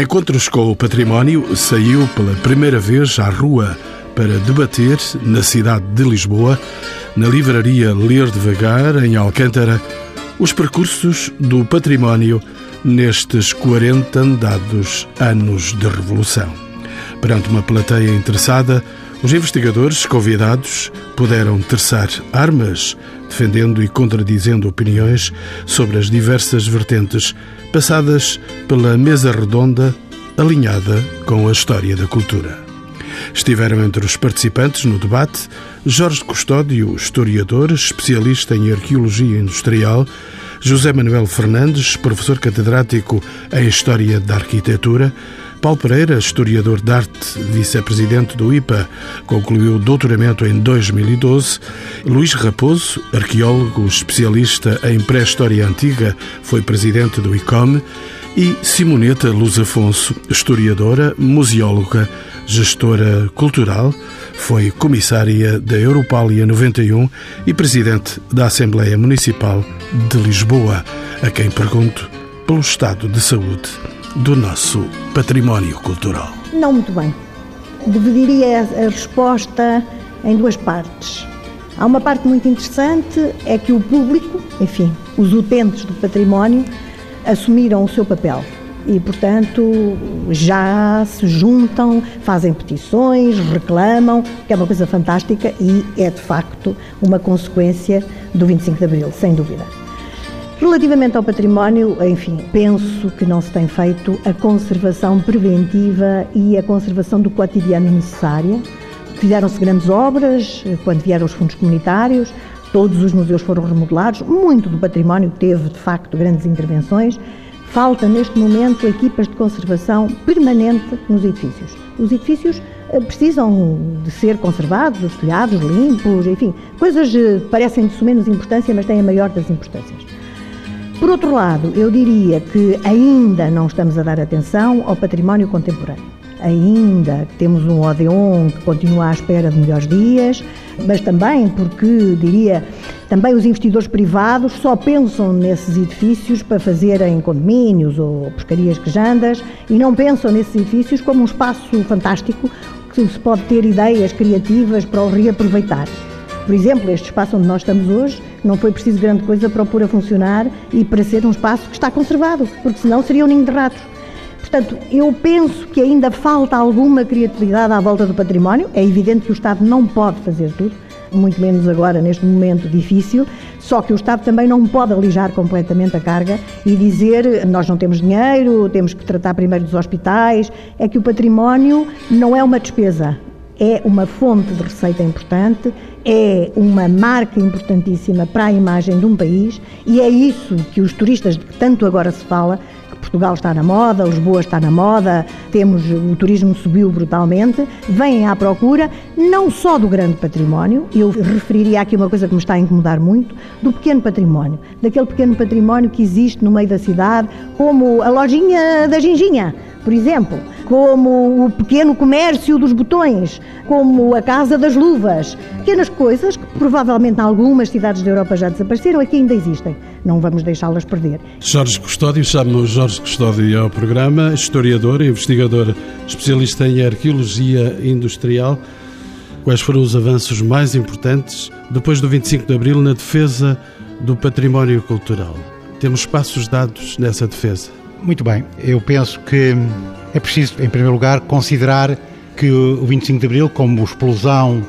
Encontros com o Património saiu pela primeira vez à rua para debater, na cidade de Lisboa, na livraria Ler Devagar, em Alcântara, os percursos do património nestes 40 andados anos de revolução. Perante uma plateia interessada, os investigadores convidados puderam terçar armas, defendendo e contradizendo opiniões sobre as diversas vertentes passadas pela mesa redonda alinhada com a história da cultura. Estiveram entre os participantes no debate Jorge Custódio, historiador, especialista em arqueologia industrial, José Manuel Fernandes, professor catedrático em História da Arquitetura, Paulo Pereira, historiador de arte, vice-presidente do IPA, concluiu o doutoramento em 2012. Luís Raposo, arqueólogo especialista em pré-história antiga, foi presidente do ICOM. E Simoneta Luz Afonso, historiadora, museóloga, gestora cultural, foi comissária da Europália 91 e presidente da Assembleia Municipal de Lisboa, a quem pergunto pelo estado de saúde do nosso património cultural? Não muito bem. Dividiria a resposta em duas partes. Há uma parte muito interessante, é que o público, enfim, os utentes do património, assumiram o seu papel e, portanto, já se juntam, fazem petições, reclamam, que é uma coisa fantástica e é, de facto, uma consequência do 25 de Abril, sem dúvida. Relativamente ao património, enfim, penso que não se tem feito a conservação preventiva e a conservação do cotidiano necessária. Fizeram-se grandes obras quando vieram os fundos comunitários, todos os museus foram remodelados, muito do património teve, de facto, grandes intervenções. Falta, neste momento, equipas de conservação permanente nos edifícios. Os edifícios eh, precisam de ser conservados, telhados limpos, enfim, coisas que eh, parecem de menos importância, mas têm a maior das importâncias. Por outro lado, eu diria que ainda não estamos a dar atenção ao património contemporâneo. Ainda temos um Odeon que continua à espera de melhores dias, mas também porque, diria, também os investidores privados só pensam nesses edifícios para fazerem condomínios ou pescarias quejandas e não pensam nesses edifícios como um espaço fantástico que se pode ter ideias criativas para o reaproveitar. Por exemplo, este espaço onde nós estamos hoje não foi preciso grande coisa para o pôr a funcionar e para ser um espaço que está conservado, porque senão seria um ninho de ratos. Portanto, eu penso que ainda falta alguma criatividade à volta do património. É evidente que o Estado não pode fazer tudo, muito menos agora, neste momento difícil, só que o Estado também não pode alijar completamente a carga e dizer nós não temos dinheiro, temos que tratar primeiro dos hospitais. É que o património não é uma despesa, é uma fonte de receita importante, é uma marca importantíssima para a imagem de um país e é isso que os turistas, de que tanto agora se fala, Portugal está na moda, Lisboa está na moda, temos o turismo subiu brutalmente, vêm à procura não só do grande património, eu referiria aqui uma coisa que me está a incomodar muito, do pequeno património, daquele pequeno património que existe no meio da cidade, como a lojinha da Ginginha, por exemplo, como o pequeno comércio dos botões, como a Casa das Luvas. Pequenas coisas que provavelmente algumas cidades da Europa já desapareceram, aqui ainda existem. Não vamos deixá-las perder. Jorge Custódio, chamo-me Jorge Custódio ao programa, historiador, investigador, especialista em arqueologia industrial. Quais foram os avanços mais importantes depois do 25 de Abril na defesa do património cultural? Temos passos dados nessa defesa? Muito bem, eu penso que é preciso, em primeiro lugar, considerar que o 25 de Abril, como explosão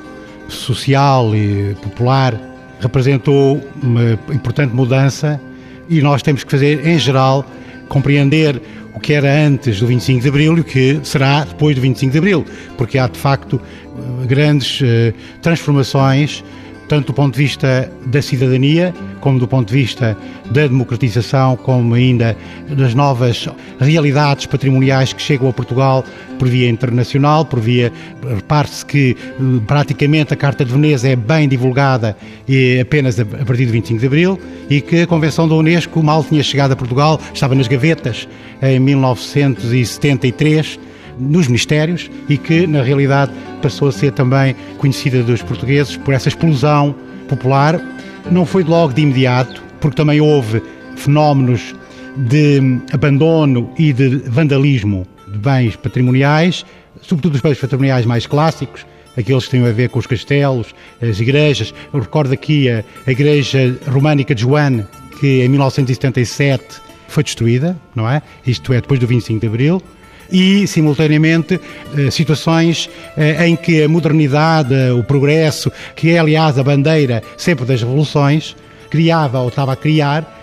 social e popular, representou uma importante mudança e nós temos que fazer, em geral, compreender o que era antes do 25 de Abril e o que será depois do 25 de Abril, porque há de facto grandes eh, transformações tanto do ponto de vista da cidadania, como do ponto de vista da democratização, como ainda das novas realidades patrimoniais que chegam a Portugal por via internacional, por via. Repare-se que eh, praticamente a Carta de Veneza é bem divulgada e apenas a partir de 25 de Abril e que a Convenção da Unesco mal tinha chegado a Portugal, estava nas gavetas em 1973 nos ministérios e que, na realidade, passou a ser também conhecida dos portugueses por essa explosão popular. Não foi logo de imediato, porque também houve fenómenos de abandono e de vandalismo de bens patrimoniais, sobretudo os bens patrimoniais mais clássicos, aqueles que têm a ver com os castelos, as igrejas. Eu recordo aqui a, a igreja românica de Joane, que em 1977 foi destruída, não é? Isto é, depois do 25 de Abril. E, simultaneamente, eh, situações eh, em que a modernidade, o progresso, que é, aliás, a bandeira sempre das revoluções, criava ou estava a criar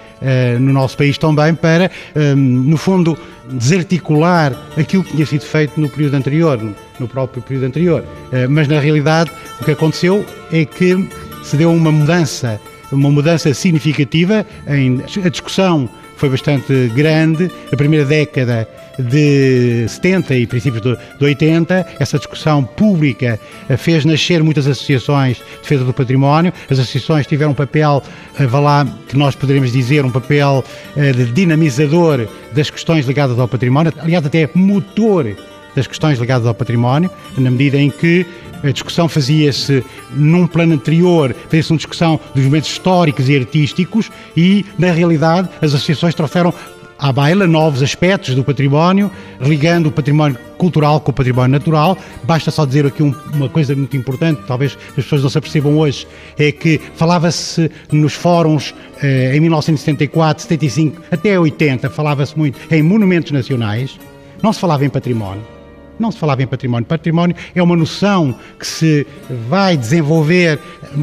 no nosso país também, para, um, no fundo, desarticular aquilo que tinha sido feito no período anterior, no, próprio período anterior. Mas, na realidade, o que aconteceu é que se deu uma mudança, uma mudança significativa em a discussão foi bastante grande. A primeira década de 70 e princípios de 80, essa discussão pública eh, fez nascer muitas associações de defesa do património. As associações tiveram um papel, eh, vá lá, que nós poderíamos dizer, um papel eh, de dinamizador das questões ligadas ao património, aliás, até motor das questões ligadas ao património, na medida em que a discussão fazia-se num plano anterior, fazia-se uma discussão dos momentos históricos e artísticos e, na realidade, as associações trouxeram à baila novos aspectos do património, ligando o património cultural com o património natural. Basta só dizer aqui um, uma coisa muito importante, talvez as pessoas não se apercebam hoje, é que falava-se nos fóruns eh, em 1974, 75 até 80, falava-se muito em monumentos nacionais, não se falava em património. Não se falava em património. Património é uma noção que se vai desenvolver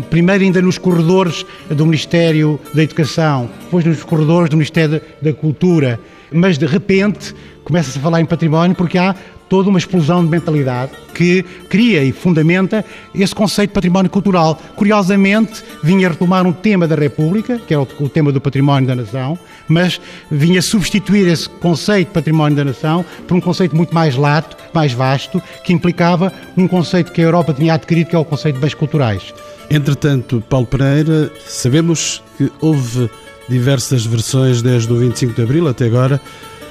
primeiro ainda nos corredores do Ministério da Educação, depois nos corredores do Ministério da Cultura, mas de repente começa-se a falar em património porque há toda uma explosão de mentalidade que cria e fundamenta esse conceito de património cultural. Curiosamente, vinha retomar um tema da República, que era o tema do património da nação, mas vinha substituir esse conceito de património da nação por um conceito muito mais lato, mais vasto, que implicava um conceito que a Europa tinha adquirido, que é o conceito de bens culturais. Entretanto, Paulo Pereira, sabemos que houve diversas versões desde o 25 de Abril até agora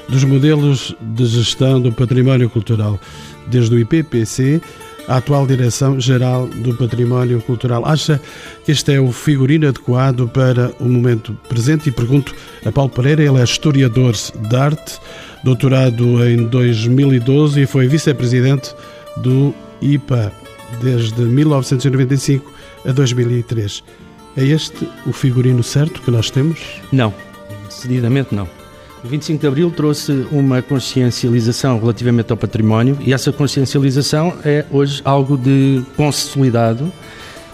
dos modelos de gestão do património cultural, desde o IPPC à atual Direção-Geral do Património Cultural. Acha que este é o figurino adequado para o momento presente? E pergunto a Paulo Pereira, ele é historiador de arte, doutorado em 2012 e foi vice-presidente do IPA desde 1995 a 2003. É este o figurino certo que nós temos? Não, decididamente não. O 25 de Abril trouxe uma consciencialização relativamente ao património e essa consciencialização é hoje algo de consolidado,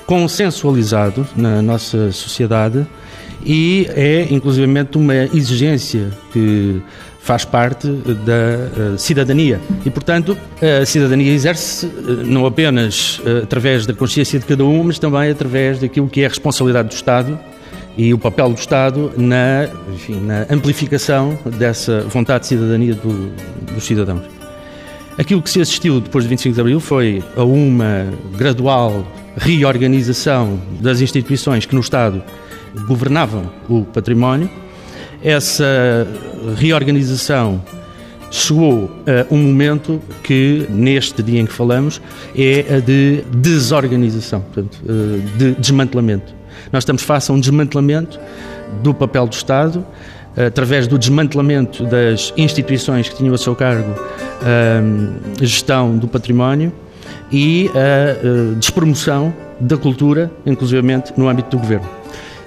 consensualizado na nossa sociedade e é inclusivamente uma exigência que faz parte da uh, cidadania. E, portanto, a cidadania exerce uh, não apenas uh, através da consciência de cada um, mas também através daquilo que é a responsabilidade do Estado e o papel do Estado na, enfim, na amplificação dessa vontade de cidadania do, dos cidadãos. Aquilo que se assistiu depois de 25 de Abril foi a uma gradual reorganização das instituições que no Estado governavam o património. Essa reorganização chegou a um momento que, neste dia em que falamos, é a de desorganização, portanto, eh, de desmantelamento. Nós estamos face a um desmantelamento do papel do Estado, através do desmantelamento das instituições que tinham a seu cargo a gestão do património e a despromoção da cultura, inclusivamente no âmbito do governo.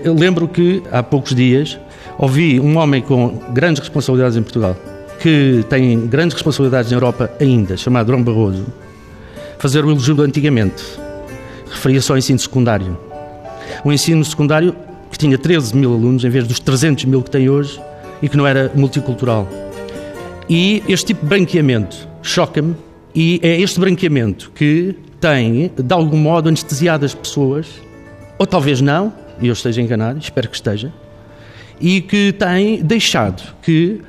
Eu lembro que há poucos dias ouvi um homem com grandes responsabilidades em Portugal, que tem grandes responsabilidades na Europa ainda, chamado Dom Barroso, fazer o elogio do antigamente. Referia-se ao ensino secundário um ensino secundário que tinha 13 mil alunos em vez dos 300 mil que tem hoje e que não era multicultural. E este tipo de branqueamento choca-me e é este branqueamento que tem, de algum modo, anestesiado as pessoas, ou talvez não, e eu esteja enganado, espero que esteja, e que tem deixado que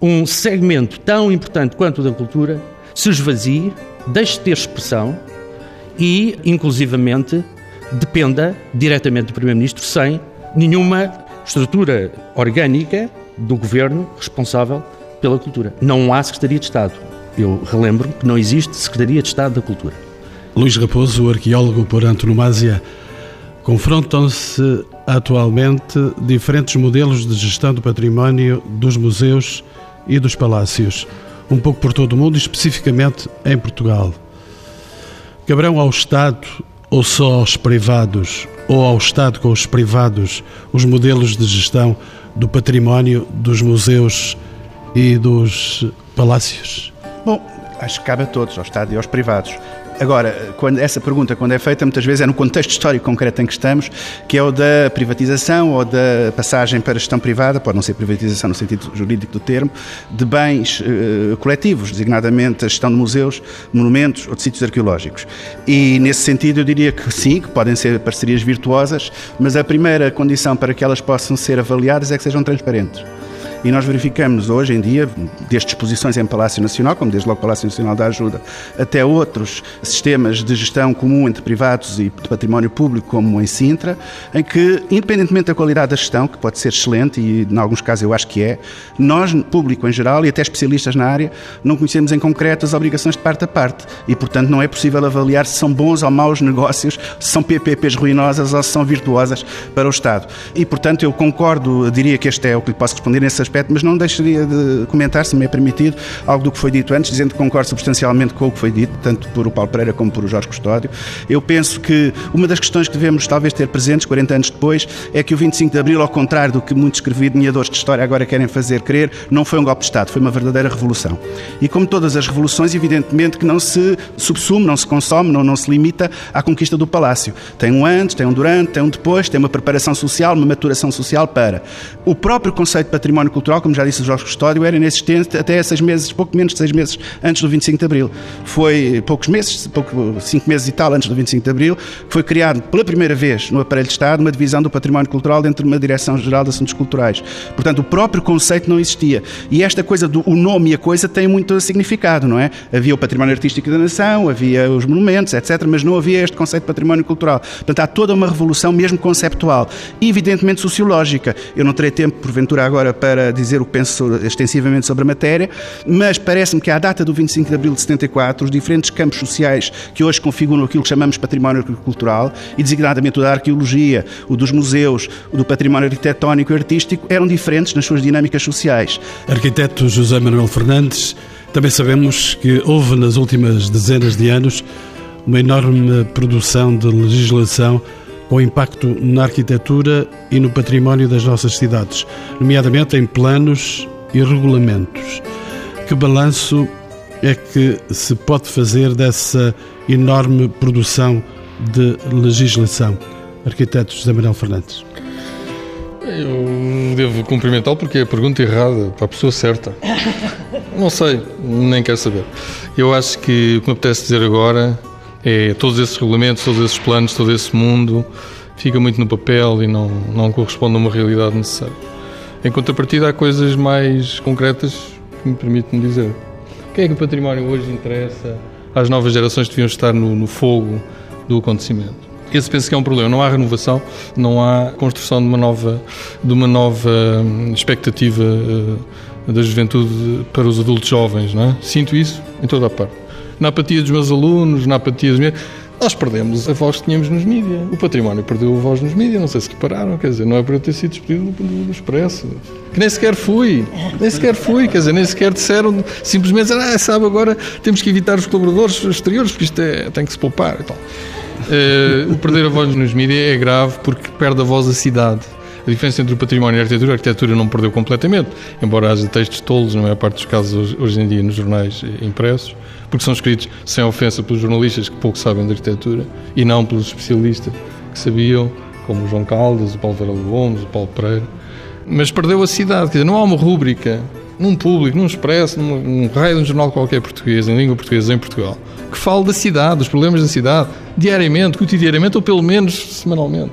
um segmento tão importante quanto o da cultura se esvazie, deixe de ter expressão e, inclusivamente, dependa diretamente do Primeiro-Ministro, sem nenhuma estrutura orgânica do governo responsável pela cultura. Não há Secretaria de Estado. Eu relembro que não existe Secretaria de Estado da Cultura. Luís Raposo, arqueólogo por antonomasia, confrontam-se atualmente diferentes modelos de gestão do património dos museus e dos palácios. um pouco por todo o mundo e especificamente em Portugal. Caberão ao Estado ou só aos privados, ou ao Estado com os privados, os modelos de gestão do património, dos museus e dos palácios? Bom, acho que cabe a todos, ao Estado e aos privados. Agora, quando essa pergunta, quando é feita, muitas vezes é no contexto histórico concreto em que estamos, que é o da privatização ou da passagem para gestão privada, pode não ser privatização no sentido jurídico do termo, de bens uh, coletivos, designadamente a gestão de museus, monumentos ou de sítios arqueológicos. E, nesse sentido, eu diria que sim, que podem ser parcerias virtuosas, mas a primeira condição para que elas possam ser avaliadas é que sejam transparentes. E nós verificamos hoje em dia, desde exposições em Palácio Nacional, como desde logo Palácio Nacional da Ajuda, até outros sistemas de gestão comum entre privados e de património público, como em Sintra, em que, independentemente da qualidade da gestão, que pode ser excelente e em alguns casos eu acho que é, nós, público em geral e até especialistas na área, não conhecemos em concreto as obrigações de parte a parte e, portanto, não é possível avaliar se são bons ou maus negócios, se são PPPs ruinosas ou se são virtuosas para o Estado. E, portanto, eu concordo, diria que este é o que lhe posso responder nesse aspecto, mas não deixaria de comentar, se me é permitido, algo do que foi dito antes, dizendo que concordo substancialmente com o que foi dito, tanto por o Paulo Pereira como por o Jorge Custódio. Eu penso que uma das questões que devemos talvez ter presentes 40 anos depois é que o 25 de Abril, ao contrário do que muitos escrevidores de história agora querem fazer crer, não foi um golpe de Estado, foi uma verdadeira revolução. E como todas as revoluções, evidentemente que não se subsume, não se consome, não, não se limita à conquista do palácio. Tem um antes, tem um durante, tem um depois, tem uma preparação social, uma maturação social para. O próprio conceito de património cultural cultural, como já disse o Jorge Custódio, era inexistente até seis meses, pouco menos de seis meses antes do 25 de Abril. Foi poucos meses, pouco, cinco meses e tal antes do 25 de Abril, foi criado pela primeira vez no aparelho de Estado uma divisão do património cultural dentro de uma Direção-Geral de Assuntos Culturais. Portanto, o próprio conceito não existia. E esta coisa do o nome e a coisa tem muito significado, não é? Havia o património artístico da nação, havia os monumentos, etc., mas não havia este conceito de património cultural. Portanto, há toda uma revolução, mesmo conceptual evidentemente, sociológica. Eu não terei tempo, porventura, agora para dizer o que penso extensivamente sobre a matéria, mas parece-me que à data do 25 de abril de 74, os diferentes campos sociais que hoje configuram aquilo que chamamos património cultural, e designadamente o da arqueologia, o dos museus, o do património arquitetónico e artístico, eram diferentes nas suas dinâmicas sociais. Arquiteto José Manuel Fernandes, também sabemos que houve nas últimas dezenas de anos uma enorme produção de legislação com impacto na arquitetura e no património das nossas cidades, nomeadamente em planos e regulamentos. Que balanço é que se pode fazer dessa enorme produção de legislação? Arquiteto José Manuel Fernandes. Eu devo cumprimentá-lo porque é a pergunta errada, para a pessoa certa. Não sei, nem quero saber. Eu acho que o que me apetece dizer agora é todos esses regulamentos, todos esses planos, todo esse mundo fica muito no papel e não, não corresponde a uma realidade necessária. Em contrapartida, há coisas mais concretas que me permitem dizer. O que é que o património hoje interessa às novas gerações que deviam estar no, no fogo do acontecimento? Esse penso que é um problema. Não há renovação, não há construção de uma nova, de uma nova hum, expectativa uh, da juventude para os adultos jovens. Não é? Sinto isso em toda a parte na apatia dos meus alunos, na apatia dos meus. Nós perdemos a voz que tínhamos nos mídias. O património perdeu a voz nos mídias, não sei se repararam, quer dizer, não é por eu ter sido despedido do, Expresso. Que nem sequer fui, nem sequer fui, quer dizer, nem sequer disseram, simplesmente, ah, sabe, agora temos que evitar os colaboradores exteriores, porque isto é, tem que se poupar e tal. Uh, o perder a voz nos mídias é grave porque perde a voz a cidade. A diferença entre o património e a arquitetura, a arquitetura não perdeu completamente, embora haja textos tolos, na maior parte dos casos, hoje em dia, nos jornais impressos porque são escritos sem ofensa pelos jornalistas que pouco sabem de arquitetura e não pelos especialistas que sabiam, como o João Caldas, o Paulo Varela Gomes, o Paulo Pereira. Mas perdeu a cidade, quer dizer, não há uma rúbrica num público, num expresso, num, num raio de um jornal qualquer português, em língua portuguesa em Portugal, que fale da cidade, dos problemas da cidade, diariamente, cotidianamente ou pelo menos semanalmente.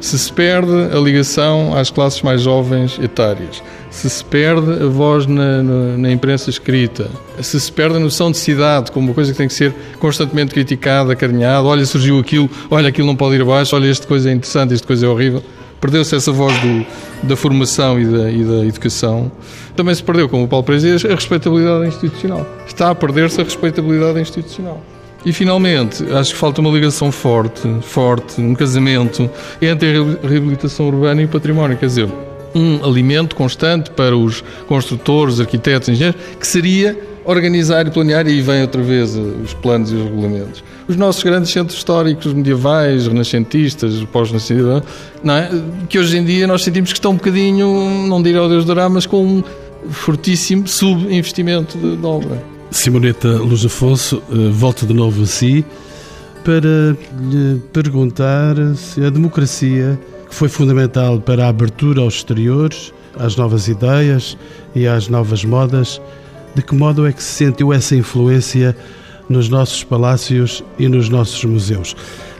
Se se perde a ligação às classes mais jovens etárias, se se perde a voz na, na, na, imprensa escrita, se se perde a noção de cidade como uma coisa que tem que ser constantemente criticada, acarinhada, olha, surgiu aquilo, olha, aquilo não pode ir abaixo, olha, esta coisa é interessante, esta coisa é horrível. Perdeu-se essa voz do, da formação e da, e da, educação. Também se perdeu, como o Paulo Pereira a respeitabilidade institucional. Está a perder-se a respeitabilidade institucional. E finalmente, acho que falta uma ligação forte, forte, um casamento entre a reabilitação urbana e o património. Quer dizer, um alimento constante para os construtores, arquitetos, engenheiros, que seria organizar e planear, e aí vem outra vez os planos e os regulamentos. Os nossos grandes centros históricos medievais, renascentistas, pós-nascida, é? que hoje em dia nós sentimos que estão um bocadinho, não direi ao Deus dará, mas com um fortíssimo subinvestimento de, de obra. Simoneta Luz Afonso, eh, volto de novo a si para lhe perguntar se a democracia, que foi fundamental para a abertura aos exteriores, às novas ideias e às novas modas, de que modo é que se sentiu essa influência nos nossos palácios e nos nossos museus?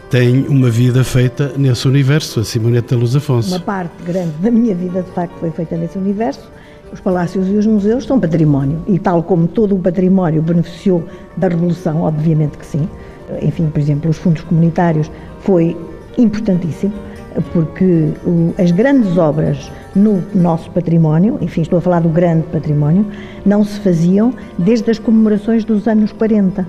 Tem uma vida feita nesse universo, a Simoneta Luz Afonso. Uma parte grande da minha vida, de facto, foi feita nesse universo. Os palácios e os museus são património, e tal como todo o património beneficiou da Revolução, obviamente que sim, enfim, por exemplo, os fundos comunitários, foi importantíssimo, porque as grandes obras no nosso património, enfim, estou a falar do grande património, não se faziam desde as comemorações dos anos 40.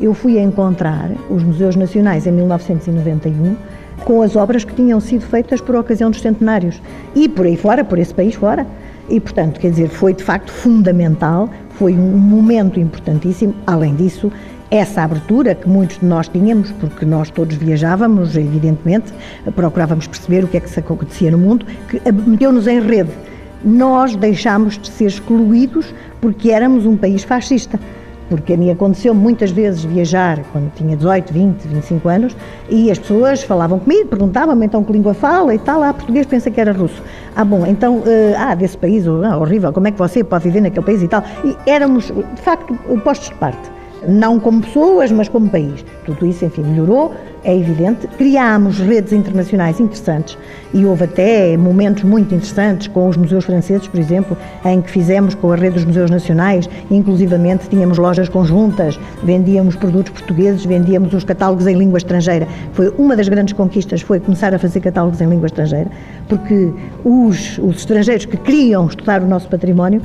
Eu fui a encontrar os Museus Nacionais em 1991 com as obras que tinham sido feitas por ocasião dos centenários e por aí fora, por esse país fora. E, portanto, quer dizer, foi de facto fundamental, foi um momento importantíssimo. Além disso, essa abertura que muitos de nós tínhamos, porque nós todos viajávamos, evidentemente, procurávamos perceber o que é que se acontecia no mundo, que meteu-nos em rede. Nós deixámos de ser excluídos porque éramos um país fascista. Porque a mim aconteceu muitas vezes viajar quando tinha 18, 20, 25 anos e as pessoas falavam comigo, perguntavam-me então que língua fala e tal. Ah, português pensa que era russo. Ah, bom, então, uh, ah, desse país, ah, horrível, como é que você pode viver naquele país e tal. E éramos, de facto, postos de parte não como pessoas, mas como país. Tudo isso, enfim, melhorou, é evidente. Criámos redes internacionais interessantes e houve até momentos muito interessantes com os museus franceses, por exemplo, em que fizemos com a rede dos museus nacionais, inclusivamente tínhamos lojas conjuntas, vendíamos produtos portugueses, vendíamos os catálogos em língua estrangeira. Foi uma das grandes conquistas, foi começar a fazer catálogos em língua estrangeira, porque os, os estrangeiros que queriam estudar o nosso património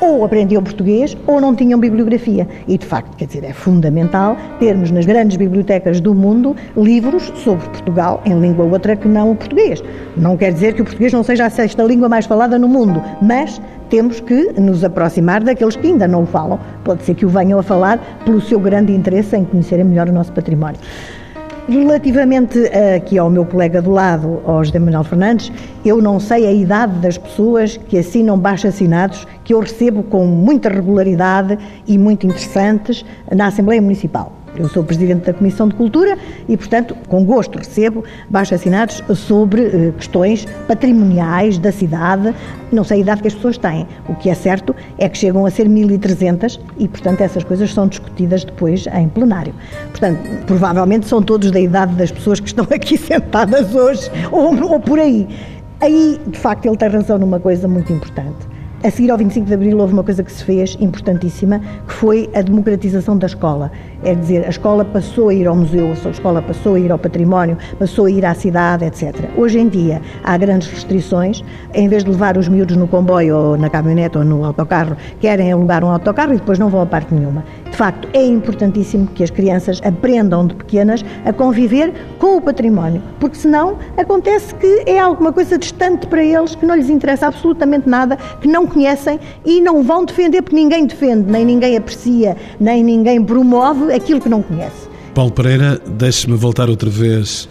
ou aprendiam português ou não tinham bibliografia. E, de facto, quer dizer, é fundamental termos nas grandes bibliotecas do mundo livros sobre Portugal em língua outra que não o português. Não quer dizer que o português não seja a sexta língua mais falada no mundo, mas temos que nos aproximar daqueles que ainda não o falam. Pode ser que o venham a falar pelo seu grande interesse em conhecerem melhor o nosso património. Relativamente aqui ao meu colega do lado, ao José Manuel Fernandes, eu não sei a idade das pessoas que assinam baixo assinados, que eu recebo com muita regularidade e muito interessantes na Assembleia Municipal. Eu sou Presidente da Comissão de Cultura e, portanto, com gosto recebo baixos assinados sobre eh, questões patrimoniais da cidade. Não sei a idade que as pessoas têm. O que é certo é que chegam a ser 1.300 e, portanto, essas coisas são discutidas depois em plenário. Portanto, provavelmente são todos da idade das pessoas que estão aqui sentadas hoje ou, ou por aí. Aí, de facto, ele tem razão numa coisa muito importante a seguir ao 25 de Abril houve uma coisa que se fez importantíssima, que foi a democratização da escola. É dizer, a escola passou a ir ao museu, a escola passou a ir ao património, passou a ir à cidade, etc. Hoje em dia há grandes restrições, em vez de levar os miúdos no comboio ou na caminhonete ou no autocarro, querem alugar um autocarro e depois não vão a parte nenhuma. De facto, é importantíssimo que as crianças aprendam de pequenas a conviver com o património, porque senão acontece que é alguma coisa distante para eles, que não lhes interessa absolutamente nada, que não conhecem e não vão defender porque ninguém defende, nem ninguém aprecia, nem ninguém promove aquilo que não conhece. Paulo Pereira, deixe-me voltar outra vez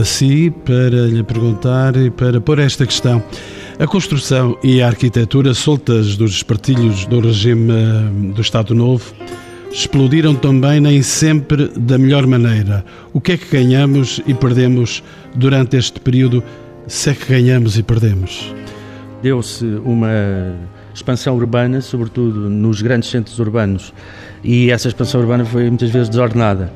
a si para lhe perguntar e para pôr esta questão. A construção e a arquitetura, soltas dos espartilhos do regime eh, do Estado Novo, explodiram também nem sempre da melhor maneira. O que é que ganhamos e perdemos durante este período, se é que ganhamos e perdemos? deu-se uma expansão urbana, sobretudo nos grandes centros urbanos, e essa expansão urbana foi muitas vezes desordenada.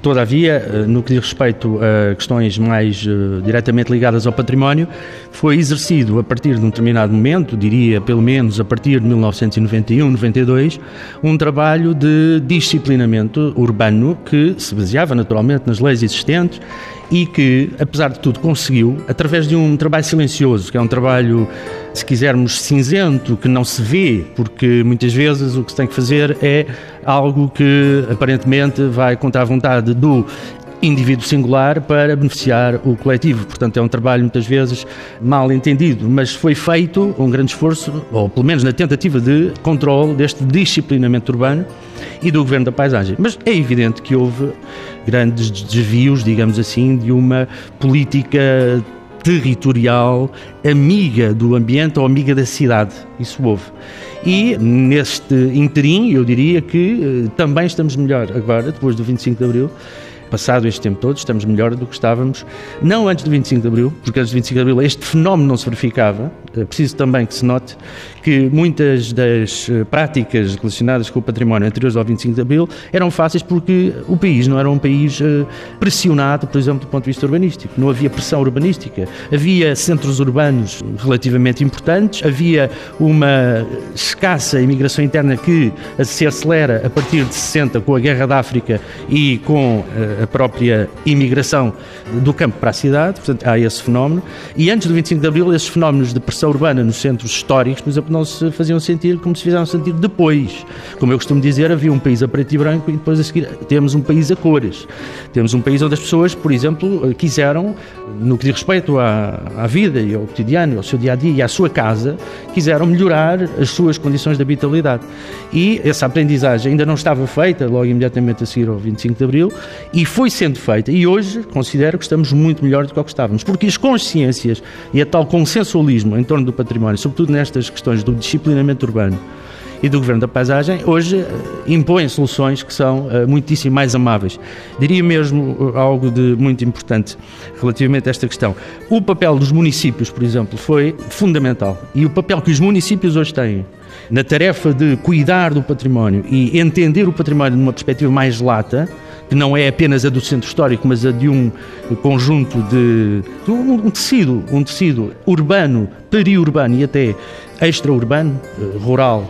Todavia, eh, no que diz respeito a questões mais uh, diretamente ligadas ao património, foi exercido a partir de um determinado momento, diria pelo menos a partir de 1991-92, um trabalho de disciplinamento urbano que se baseava naturalmente nas leis existentes e que, apesar de tudo, conseguiu, através de um trabalho silencioso, que é um trabalho, se quisermos, cinzento, que não se vê, porque muitas vezes o que se tem que fazer é algo que aparentemente vai contra a vontade do indivíduo singular para beneficiar o coletivo. Portanto, é um trabalho muitas vezes mal entendido, mas foi feito um grande esforço, ou pelo menos na tentativa de controle deste disciplinamento urbano e do governo da paisagem. Mas é evidente que houve grandes desvios, digamos assim, de uma política territorial amiga do ambiente ou amiga da cidade. Isso houve. E neste interim, eu diria que eh, também estamos melhor agora, depois do 25 de Abril, passado este tempo todo, estamos melhor do que estávamos, não antes do 25 de Abril, porque antes do 25 de Abril este fenómeno não se verificava. É preciso também que se note que muitas das eh, práticas relacionadas com o património anteriores ao 25 de Abril eram fáceis porque o país não era um país eh, pressionado, por exemplo, do ponto de vista urbanístico. Não havia pressão urbanística. Havia centros urbanos relativamente importantes, havia uma escassa imigração interna que se acelera a partir de 60 com a Guerra da África e com eh, a própria imigração do campo para a cidade, portanto há esse fenómeno. E antes do 25 de Abril, esses fenómenos de pressão urbana nos centros históricos, por exemplo, não se faziam sentir como se fizeram sentir depois. Como eu costumo dizer, havia um país a preto e branco e depois a seguir temos um país a cores. Temos um país onde as pessoas, por exemplo, quiseram, no que diz respeito à, à vida e ao cotidiano, ao seu dia a dia e à sua casa, quiseram melhorar as suas condições de habitabilidade. E essa aprendizagem ainda não estava feita logo imediatamente a seguir ao 25 de Abril e foi sendo feita. E hoje considero que estamos muito melhor do que, que estávamos, porque as consciências e a tal consensualismo em torno do património, sobretudo nestas questões do disciplinamento urbano e do Governo da Paisagem, hoje eh, impõem soluções que são uh, muitíssimo mais amáveis. Diria mesmo uh, algo de muito importante relativamente a esta questão. O papel dos municípios, por exemplo, foi fundamental. E o papel que os municípios hoje têm na tarefa de cuidar do património e entender o património numa perspectiva mais lata, que não é apenas a do centro histórico, mas a de um conjunto de, de um, tecido, um tecido urbano, periurbano e até extra-urbano, eh, rural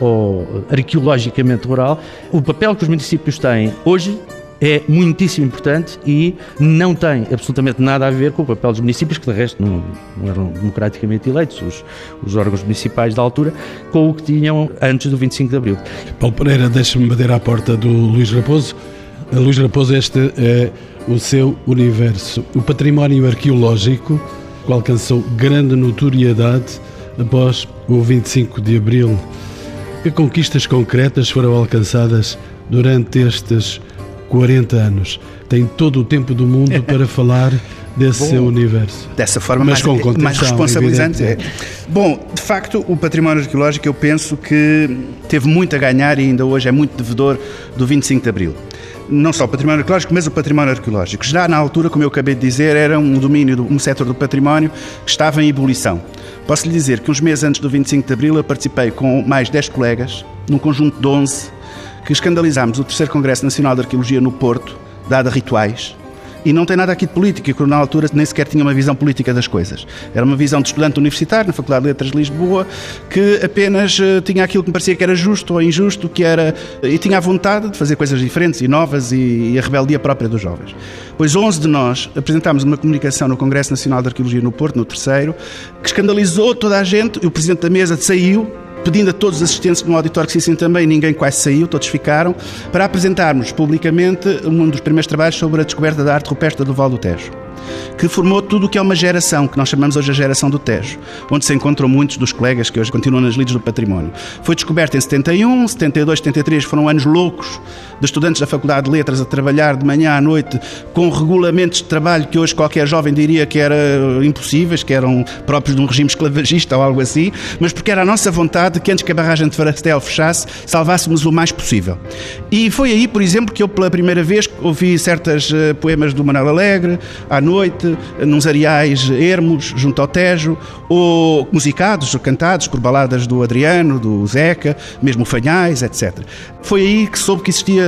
ou arqueologicamente rural, o papel que os municípios têm hoje é muitíssimo importante e não tem absolutamente nada a ver com o papel dos municípios, que de resto não, não eram democraticamente eleitos, os, os, órgãos municipais da altura, com o que tinham antes do 25 de Abril. Paulo Pereira, deixa-me bater à porta do Luís Raposo. Luís Raposo, este é o seu universo. O património arqueológico alcançou grande notoriedade após o 25 de Abril. Que conquistas concretas foram alcançadas durante estes 40 anos? Tem todo o tempo do mundo para falar desse Bom, seu universo. Dessa forma Mas mais, com mais responsabilizante. É. Bom, de facto, o património arqueológico eu penso que teve muito a ganhar e ainda hoje é muito devedor do 25 de Abril não só o património arqueológico, mas o património arqueológico. Já na altura, como eu acabei de dizer, era um domínio, um setor do património que estava em ebulição. Posso lhe dizer que uns meses antes do 25 de Abril eu participei com mais 10 colegas, num conjunto de 11, que escandalizámos o terceiro Congresso Nacional de Arqueologia no Porto, dado a rituais, e não tem nada aqui de política, que na altura nem sequer tinha uma visão política das coisas. Era uma visão de estudante universitário na Faculdade de Letras de Lisboa, que apenas uh, tinha aquilo que me parecia que era justo ou injusto, que era e tinha a vontade de fazer coisas diferentes e novas e, e a rebeldia própria dos jovens. Pois 11 de nós apresentámos uma comunicação no Congresso Nacional de Arqueologia no Porto, no terceiro, que escandalizou toda a gente, e o presidente da mesa saiu pedindo a todos os assistentes no auditório que saíssem também, ninguém quase saiu, todos ficaram, para apresentarmos publicamente um dos primeiros trabalhos sobre a descoberta da arte rupestre do Val do Tejo que formou tudo o que é uma geração, que nós chamamos hoje a geração do Tejo, onde se encontram muitos dos colegas que hoje continuam nas lides do património. Foi descoberta em 71, 72, 73 foram anos loucos de estudantes da Faculdade de Letras a trabalhar de manhã à noite com regulamentos de trabalho que hoje qualquer jovem diria que eram impossíveis, que eram próprios de um regime esclavagista ou algo assim, mas porque era a nossa vontade que antes que a barragem de Farastel fechasse, salvássemos o mais possível. E foi aí, por exemplo, que eu pela primeira vez ouvi certas uh, poemas do Manuel Alegre, à noite, nos areais ermos, junto ao Tejo, ou musicados, cantados por baladas do Adriano, do Zeca, mesmo Fanhais, etc. Foi aí que soube que existia,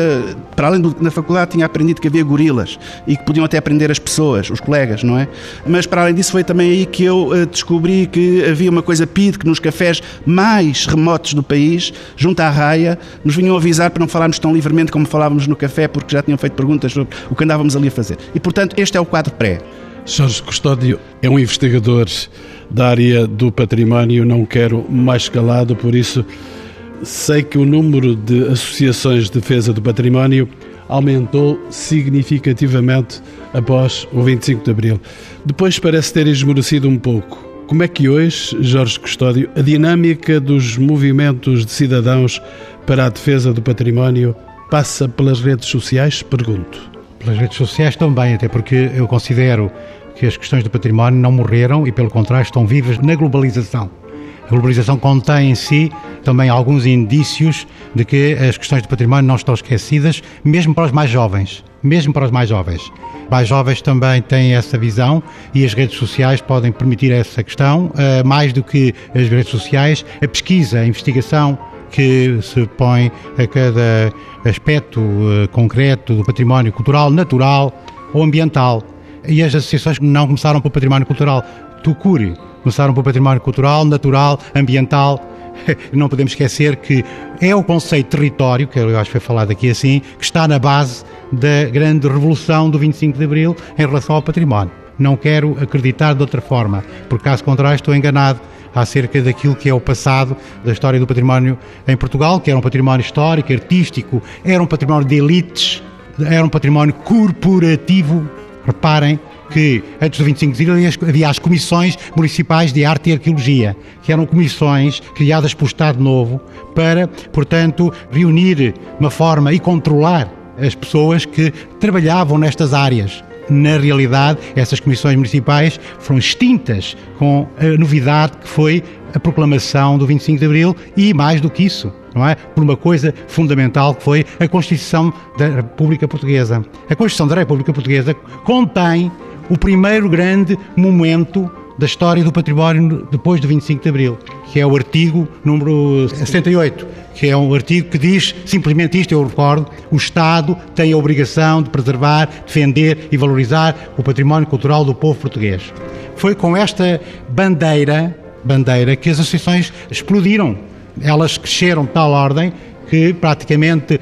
para além do na faculdade, tinha aprendido que havia gorilas e que podiam até aprender as pessoas, os colegas, não é? Mas para além disso foi também aí que eu uh, descobri que havia uma coisa PID que nos cafés mais remotos do país, junto à raia, nos vinham avisar para não falarmos tão livremente como falávamos no café, porque já tinham feito perguntas sobre o que andávamos ali a fazer. E portanto, este é o quadro pré. Jorge Custódio é um investigador da área do património, não quero mais escalado, por isso sei que o número de associações de defesa do património aumentou significativamente após o 25 de Abril. Depois parece ter esmorecido um pouco. Como é que hoje, Jorge Custódio, a dinâmica dos movimentos de cidadãos para a defesa do património passa pelas redes sociais? Pergunto. Pelas redes sociais também, até porque eu considero que as questões do património não morreram e, pelo contrário, estão vivas na globalização. A globalização contém em si também alguns indícios de que as questões do património não estão esquecidas, mesmo para os mais jovens. Mesmo para os mais jovens. Mais jovens também têm essa visão e as redes sociais podem permitir essa questão, eh, mais do que as redes sociais, a pesquisa, a investigação que se põe a cada aspecto eh, concreto do património cultural, natural ou ambiental. E as associações não começaram pelo património cultural. Tucuri começaram pelo património cultural, natural, ambiental. Não podemos esquecer que é o conceito de território, que eu acho que foi falado aqui assim, que está na base da grande revolução do 25 de Abril em relação ao património. Não quero acreditar de outra forma, porque caso contrário estou enganado acerca daquilo que é o passado da história do património em Portugal, que era um património histórico, artístico, era um património de elites, era um património corporativo. Reparem que antes do 25 de abril havia as comissões municipais de arte e arqueologia, que eram comissões criadas pelo Estado Novo para, portanto, reunir de uma forma e controlar as pessoas que trabalhavam nestas áreas. Na realidade, essas comissões municipais foram extintas com a novidade que foi a proclamação do 25 de Abril e, mais do que isso, não é? Por uma coisa fundamental que foi a Constituição da República Portuguesa. A Constituição da República Portuguesa contém o primeiro grande momento da história do património depois do 25 de Abril, que é o artigo número 68, que é um artigo que diz simplesmente isto, eu recordo, o Estado tem a obrigação de preservar, defender e valorizar o património cultural do povo português. Foi com esta bandeira, bandeira que as associações explodiram. Elas cresceram de tal ordem que praticamente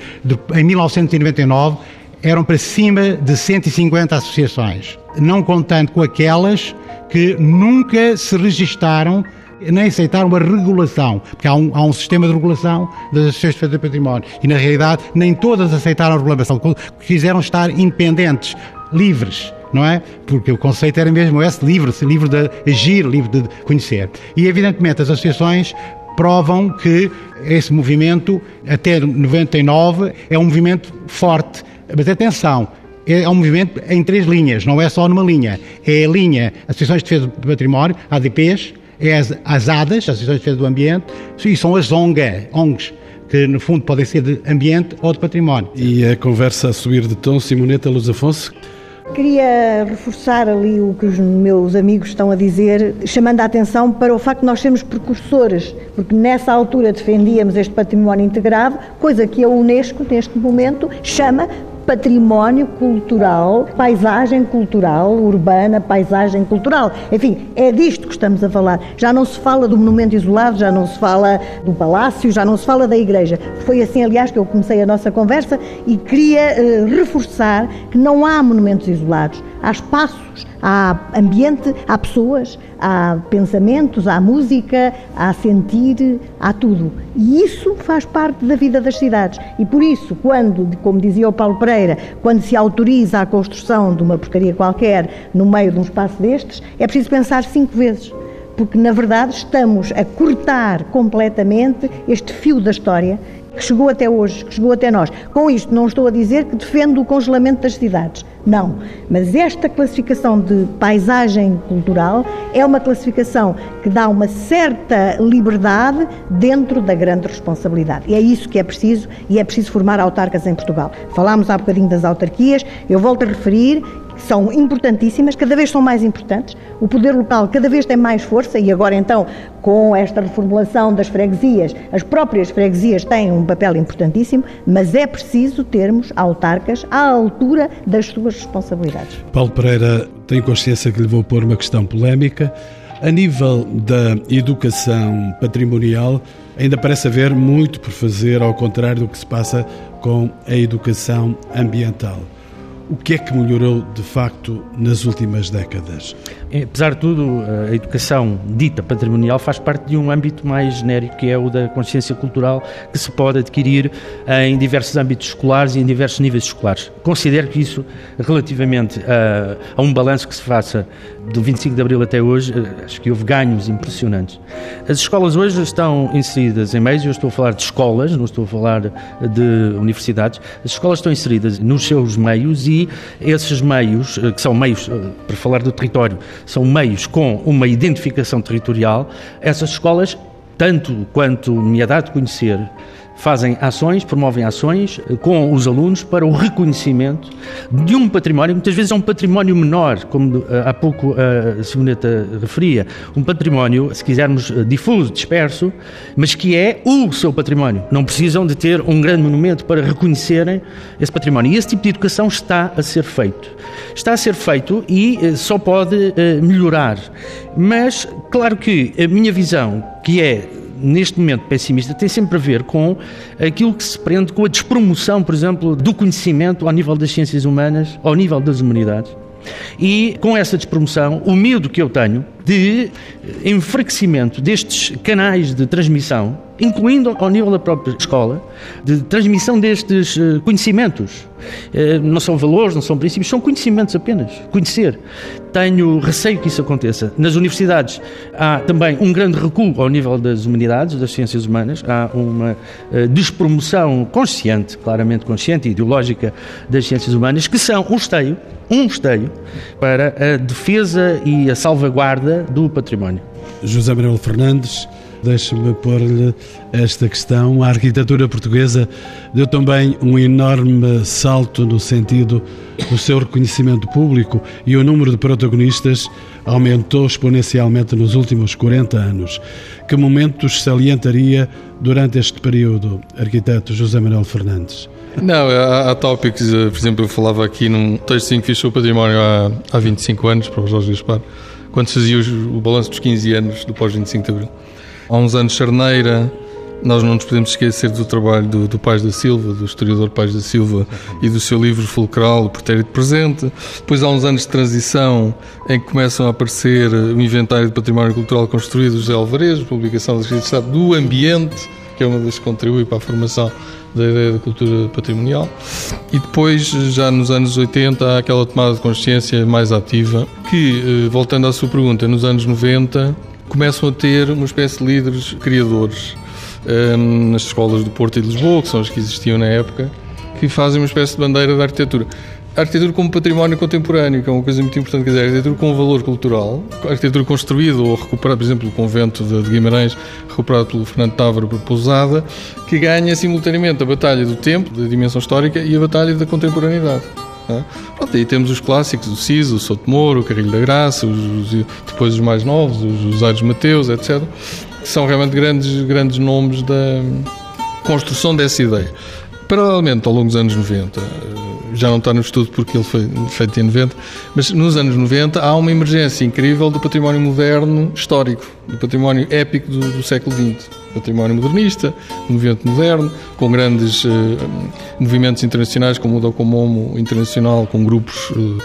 em 1999 eram para cima de 150 associações, não contando com aquelas que nunca se registaram nem aceitaram a regulação, porque há um, há um sistema de regulação das associações de defesa do património e, na realidade, nem todas aceitaram a regulação, quiseram estar independentes, livres, não é? Porque o conceito era mesmo esse, livre, livre de agir, livre de conhecer. E, evidentemente, as associações provam que esse movimento, até 99, é um movimento forte. Mas atenção, é um movimento em três linhas, não é só numa linha. É a linha Associações de Defesa do Património, ADPs, é as, as ADAs, Associações de Defesa do Ambiente, e são as ONGA, ONGs, que no fundo podem ser de ambiente ou de património. E a conversa a subir de tom, Simoneta Luz Afonso? Queria reforçar ali o que os meus amigos estão a dizer, chamando a atenção para o facto de nós sermos precursores, porque nessa altura defendíamos este património integrado, coisa que a Unesco, neste momento, chama património cultural, paisagem cultural, urbana, paisagem cultural. Enfim, é disto que estamos a falar. Já não se fala do monumento isolado, já não se fala do palácio, já não se fala da igreja. Foi assim, aliás, que eu comecei a nossa conversa e queria uh, reforçar que não há monumentos isolados. Há espaços, há ambiente, há pessoas, há pensamentos, há música, há sentir, há tudo. E isso faz parte da vida das cidades. E por isso, quando, como dizia o Paulo Pereira, quando se autoriza a construção de uma porcaria qualquer no meio de um espaço destes, é preciso pensar cinco vezes. Porque, na verdade, estamos a cortar completamente este fio da história que chegou até hoje, que chegou até nós. Com isto, não estou a dizer que defendo o congelamento das cidades. Não. Mas esta classificação de paisagem cultural é uma classificação que dá uma certa liberdade dentro da grande responsabilidade. E é isso que é preciso, e é preciso formar autarcas em Portugal. Falámos há bocadinho das autarquias, eu volto a referir são importantíssimas, cada vez são mais importantes. O poder local cada vez tem mais força e agora então, com esta reformulação das freguesias, as próprias freguesias têm um papel importantíssimo, mas é preciso termos autarcas à altura das suas responsabilidades. Paulo Pereira tem consciência que lhe vou pôr uma questão polémica. A nível da educação patrimonial, ainda parece haver muito por fazer, ao contrário do que se passa com a educação ambiental. O que é que melhorou de facto nas últimas décadas? Apesar de tudo, a educação dita patrimonial faz parte de um âmbito mais genérico, que é o da consciência cultural, que se pode adquirir em diversos âmbitos escolares e em diversos níveis escolares. Considero que isso, relativamente a, a um balanço que se faça do 25 de Abril até hoje, eh, acho que houve ganhos impressionantes. As escolas hoje estão inseridas em meios, eu estou a falar de escolas, não estou a falar de universidades, as escolas estão inseridas nos seus meios e esses meios, eh, que são meios, eh, para falar do território, são meios com uma identificação territorial, essas escolas, tanto quanto me é dado conhecer, fazem ações, promovem ações eh, com os alunos para o reconhecimento de um património, muitas vezes é um património menor, como eh, há pouco a Simoneta referia, um património, se quisermos, eh, difuso, disperso, mas que é o seu património. Não precisam de ter um grande monumento para reconhecerem esse património. E esse tipo de educação está a ser feito. Está a ser feito e só pode melhorar. Mas, claro que a minha visão, que é neste momento pessimista, tem sempre a ver com aquilo que se prende com a despromoção, por exemplo, do conhecimento ao nível das ciências humanas, ao nível das humanidades. E com essa despromoção, o medo que eu tenho de enfraquecimento destes canais de transmissão, incluindo ao nível da própria escola, de transmissão destes eh, conhecimentos. Eh, não são valores, não são princípios, são conhecimentos apenas. Conhecer. Tenho receio que isso aconteça. Nas universidades há também um grande recuo ao nível das humanidades, das ciências humanas. Há uma eh, despromoção consciente, claramente consciente e ideológica das ciências humanas, que são um esteio, um esteio para a defesa e a salvaguarda do património. José Manuel Fernandes, Deixe-me pôr-lhe esta questão. A arquitetura portuguesa deu também um enorme salto no sentido do seu reconhecimento público e o número de protagonistas aumentou exponencialmente nos últimos 40 anos. Que momentos salientaria durante este período, arquiteto José Manuel Fernandes? Não, há, há tópicos, eh, por exemplo, eu falava aqui num texto que fiz sobre o património há, há 25 anos, para o Jorge Gaspar, quando se fazia o, balanço dos 15 anos do pós-25 de Abril. Há uns anos, Charneira, nós não nos podemos esquecer do trabalho do, do Pais da Silva, do historiador Pais da Silva, e do seu livro fulcral, O Pretérito Presente. Depois há uns anos de transição em que começam a aparecer o Inventário de Património Cultural Construído José Alvarez, publicação da Secretaria Estado do Ambiente, que é uma das que contribui para a formação da ideia da cultura patrimonial. E depois, já nos anos 80, há aquela tomada de consciência mais ativa, que, eh, voltando à sua pergunta, nos anos 90 começam a ter uma espécie de líderes criadores um, nas escolas do Porto e de Lisboa, que são as que existiam na época, que fazem uma espécie de bandeira da arquitetura. A arquitetura como património contemporâneo, que é uma coisa muito importante, quer dizer, a arquitetura com valor cultural, a arquitetura construída ou recuperada, por exemplo, o convento de Guimarães, recuperado pelo Fernando Távora por Pousada, que ganha simultaneamente a batalha do tempo, da dimensão histórica, e a batalha da contemporaneidade. Né? Pronto, aí temos os clássicos, o Ciso, o Sotomoro, o Carrilho da Graça, os, os, depois os mais novos, os, os Aires Mateus, etc., que são realmente grandes, grandes nomes da construção dessa ideia. Paralelamente, ao longo dos anos 90, já não está no estudo porque ele foi feito em 90, mas nos anos 90 há uma emergência incrível do património moderno histórico, do património épico do, do século XX património modernista, movimento moderno, com grandes uh, movimentos internacionais como o Docomomo Internacional, com grupos uh,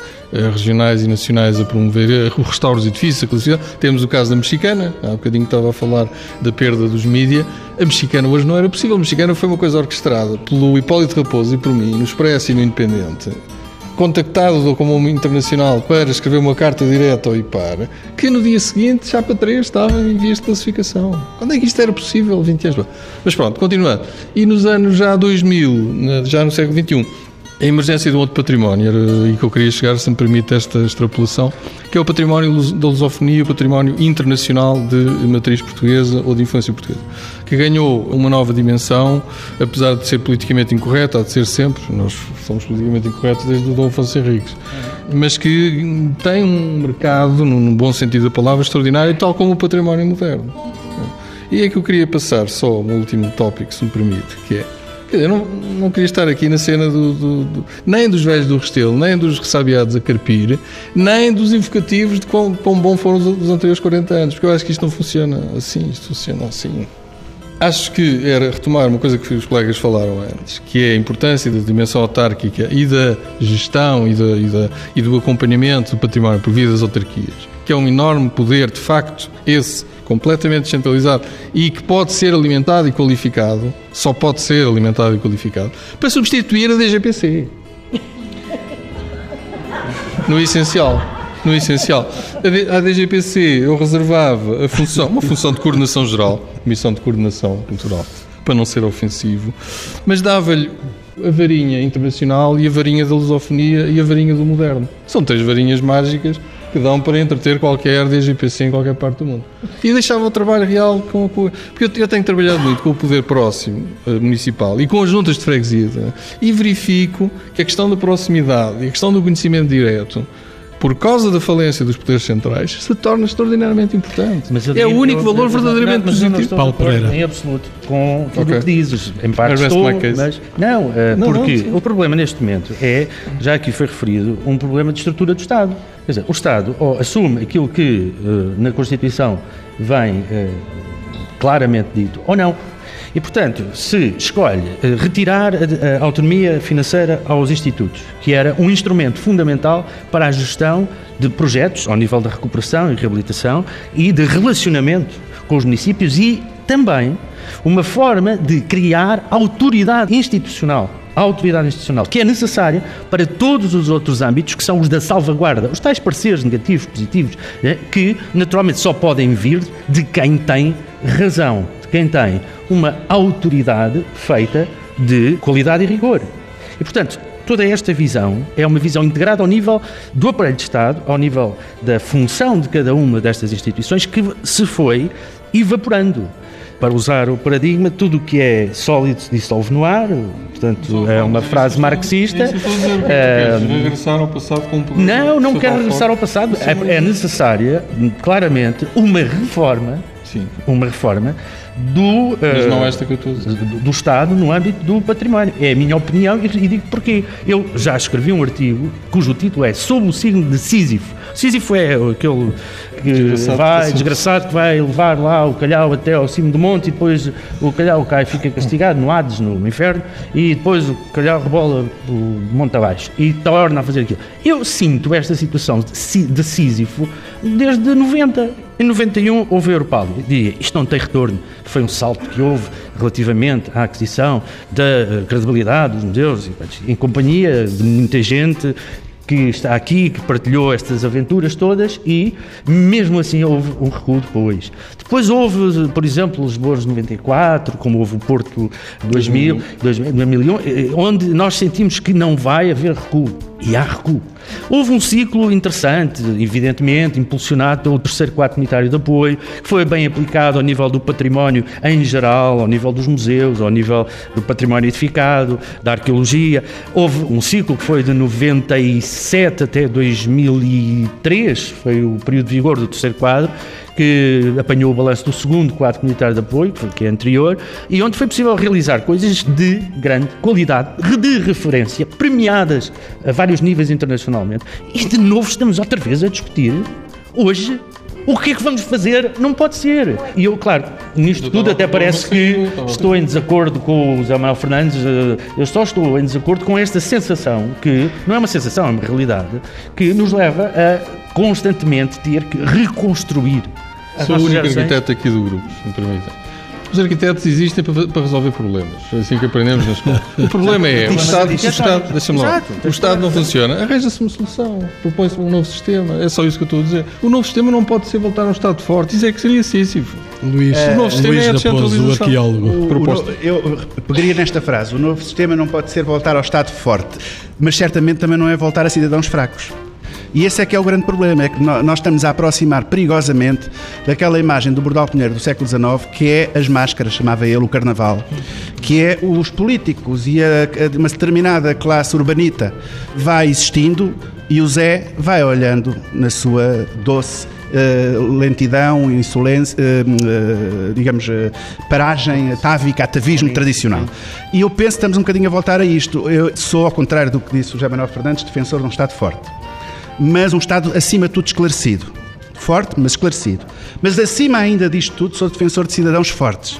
regionais e nacionais a promover o restauro dos edifícios, a classificação. Temos o caso da mexicana, há um bocadinho estava a falar da perda dos mídia. A mexicana hoje não era possível. A mexicana foi uma coisa orquestrada pelo Hipólito Raposo e por mim, no Expresso e no Independente contactado do Comum Internacional para escrever uma carta direta ao IPAR, que no dia seguinte, já para três, estava em vias de classificação. Quando é que isto era possível? 20 anos. Mas pronto, continuando. E nos anos já 2000, já no século XXI, a emergência de um outro património, era aí que eu queria chegar, se me permite esta extrapolação, que é o património da lusofonia, o património internacional de matriz portuguesa ou de influência portuguesa, que ganhou uma nova dimensão, apesar de ser politicamente incorreto, há de ser sempre, nós somos politicamente incorretos desde o Dom Afonso Henriques, mas que tem um mercado, no bom sentido da palavra, extraordinário, tal como o património moderno. E é que eu queria passar só um último tópico, se me permite, que é Dizer, não, não queria estar aqui na cena do, do, do, nem dos velhos do Restelo, nem dos ressabiados a carpir, nem dos invocativos de quão, quão bom foram os, os anteriores 40 anos, porque eu acho que isto não funciona assim, isto funciona assim. Acho que era retomar uma coisa que os colegas falaram antes, que é a importância da dimensão autárquica e da gestão e, da, e, da, e do acompanhamento do património por via das autarquias, que é um enorme poder, de facto, esse completamente descentralizado e que pode ser alimentado e qualificado, só pode ser alimentado e qualificado, para substituir a DGPC. No essencial. No essencial. A DGPC eu reservava a função, uma função de coordenação geral, Comissão de Coordenação Cultural, para não ser ofensivo, mas dava-lhe a varinha internacional e a varinha da lusofonia e a varinha do moderno. São três varinhas mágicas que dão para entreter qualquer DGPC em qualquer parte do mundo. E deixava o trabalho real com, com porque eu, tenho trabalhado muito com o poder próximo uh, municipal e com as juntas de freguesia e verifico que a questão da proximidade e a questão do conhecimento direto por causa da falência dos poderes centrais, se torna extraordinariamente importante. é o único eu, valor eu, verdadeiramente não, positivo. Estou Paulo Pereira. Em absoluto, com tudo okay. o que dizes. Em parte estou, mas... Não, uh, não porque não, o problema neste momento é, já aqui foi referido, um problema de estrutura do Estado. Quer dizer, o Estado ou assume aquilo que uh, na Constituição vem uh, claramente dito, ou não. E, portanto, se escolhe uh, retirar a, autonomia financeira aos institutos, que era um instrumento fundamental para a gestão de projetos ao nível da recuperação e reabilitação e de relacionamento com os municípios e também uma forma de criar autoridade institucional a autoridade institucional, que é necessária para todos os outros âmbitos, que são os da salvaguarda, os tais pareceres negativos, positivos, né, que naturalmente só podem vir de quem tem razão, de quem tem uma autoridade feita de qualidade e rigor. E, portanto, toda esta visão é uma visão integrada ao nível do aparelho de Estado, ao nível da função de cada uma destas instituições, que se foi evaporando para usar o paradigma, tudo o que é sólido se dissolve no ar, portanto é uma frase marxista. É, regressar ao passado com Não, não quero regressar ao passado. É, é necessária, claramente, uma reforma, Sim. uma reforma do, Mas não esta que eu estou a dizer. Do, do, Estado no âmbito do património. É a minha opinião e, e digo porquê. Eu já escrevi um artigo cujo título é Sob o signo de Sísifo. Sísifo é aquele que desgraçado, vai, desgraçado que vai levar lá o calhau até ao cimo do monte e depois o calhau cai fica castigado no Hades, no inferno, e depois o calhau rebola o monte abaixo e torna a fazer aquilo. Eu sinto esta situação de Sísifo desde 90. Em 91 houve a Europal. Dizia, isto não tem retorno. Foi um salto que houve relativamente à aquisição da eh, credibilidade dos museus, em companhia de muita gente que está aqui, que partilhou estas aventuras todas e, mesmo assim, houve um recuo depois. Depois houve, por exemplo, os Boas 94, como houve o Porto 2000, 2001, eh, onde nós sentimos que não vai haver recuo. E há recuo. Houve um ciclo interessante, evidentemente, impulsionado pelo terceiro quadro comunitário de apoio, que foi bem aplicado ao nível do património em geral, ao nível dos museus, ao nível do património edificado, da arqueologia. Houve um ciclo que foi de 97 até 2003, foi o período de vigor do terceiro quadro, que apanhou o balanço do segundo quadro comunitário de apoio, que é anterior, e onde foi possível realizar coisas de grande qualidade, de referência, premiadas a vários níveis internacionalmente. E de novo estamos outra vez a discutir, hoje, o que é que vamos fazer? Não pode ser. E eu, claro, nisto tudo até parece que estou em desacordo com o Zé Manuel Fernandes, eh, eu só estou em desacordo com esta sensação, que não é uma sensação, é uma realidade, que nos leva a constantemente ter que reconstruir Sou o único arquiteto aqui do grupo, se me permitem. Os arquitetos existem para, para resolver problemas. É assim que aprendemos na escola. O problema é, o Estado, o Estado, deixa-me lá, o Estado não funciona. Arranja-se uma solução, propõe-se um novo sistema. É só isso que eu estou a dizer. O novo sistema não pode ser voltar a um Estado forte. Isso é que seria Sísifo. Luís, o novo sistema Luís é a descentralização. arqueólogo. O, eu pegaria nesta frase: o novo sistema não pode ser voltar ao Estado forte, mas certamente também não é voltar a cidadãos fracos. E esse é que é o grande problema, é que nós estamos a aproximar perigosamente daquela imagem do Bordal Pinheiro do século XIX, que é as máscaras, chamava ele o carnaval, que é os políticos e a, a, uma determinada classe urbanita vai existindo e o Zé vai olhando na sua doce Uh, lentidão, insolência, uh, uh, digamos, paragem atávica, atavismo tradicional. E eu penso que estamos um bocadinho a voltar a isto. Eu sou, ao contrário do que disse o José Manuel Fernandes, defensor de um Estado forte mas um Estado acima de tudo esclarecido. Forte, mas esclarecido. Mas acima ainda disto tudo, sou defensor de cidadãos fortes.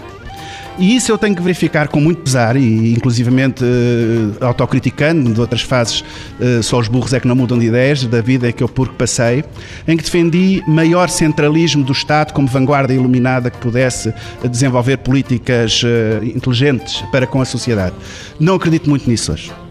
E isso eu tenho que verificar com muito pesar e inclusivamente uh, autocriticando de outras fases, uh, só os burros é que não mudam de ideias, da vida que eu por que passei, em que defendi maior centralismo do Estado como vanguarda iluminada que pudesse desenvolver políticas uh, inteligentes para com a sociedade. Não acredito muito nisso hoje.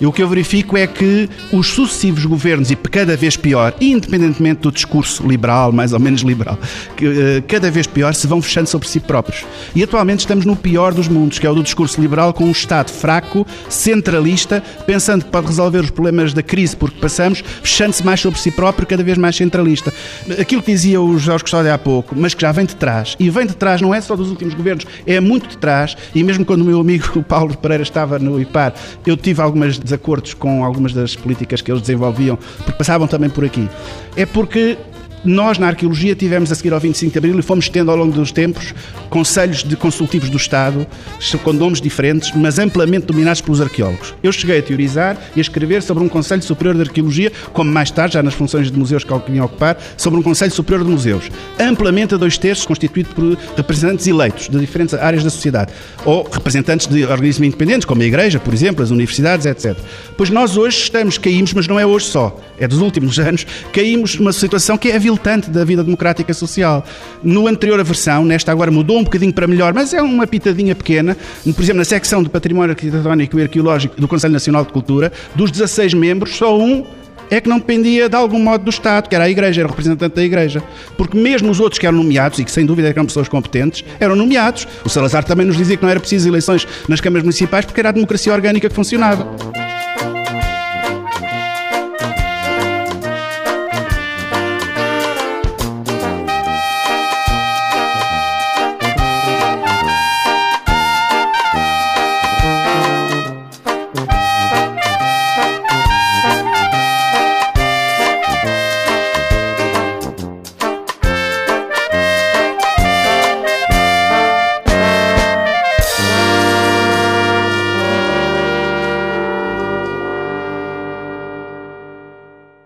E o que eu verifico é que os sucessivos governos, e cada vez pior, independentemente do discurso liberal, mais ou menos liberal, uh, cada vez pior se vão fechando sobre si próprios. E atualmente estamos no pior dos mundos, que é o do discurso liberal, com um Estado fraco, centralista, pensando que pode resolver os problemas da crise porque passamos, fechando-se mais sobre si próprio, cada vez mais centralista. Aquilo que dizia o Jorge Custódio há pouco, mas que já vem de trás, e vem de trás não é só dos últimos governos, é muito de trás, e mesmo quando o meu amigo Paulo Pereira estava no IPAR, eu tive algumas desacordos com algumas das políticas que eles desenvolviam, porque passavam também por aqui. É porque nós, na arqueologia, tivemos a seguir ao 25 de Abril e fomos tendo ao longo dos tempos conselhos de consultivos do Estado, com nomes diferentes, mas amplamente dominados pelos arqueólogos. Eu cheguei a teorizar e a escrever sobre um Conselho Superior de Arqueologia, como mais tarde, já nas funções de museus que eu vinha ocupar, sobre um Conselho Superior de Museus, amplamente a dois terços, constituído por representantes eleitos de diferentes áreas da sociedade, ou representantes de organismos independentes, como a Igreja, por exemplo, as universidades, etc. Pois nós hoje estamos, caímos, mas não é hoje só, é dos últimos anos, caímos numa situação que é da vida democrática social. No anterior versão, nesta agora mudou um bocadinho para melhor, mas é uma pitadinha pequena. Por exemplo, na secção de Património Arquitetónico e Arqueológico do Conselho Nacional de Cultura, dos 16 membros, só um é que não dependia de algum modo do Estado, que era a Igreja, era o representante da Igreja. Porque mesmo os outros que eram nomeados, e que sem dúvida eram pessoas competentes, eram nomeados. O Salazar também nos dizia que não era preciso eleições nas câmaras municipais porque era a democracia orgânica que funcionava.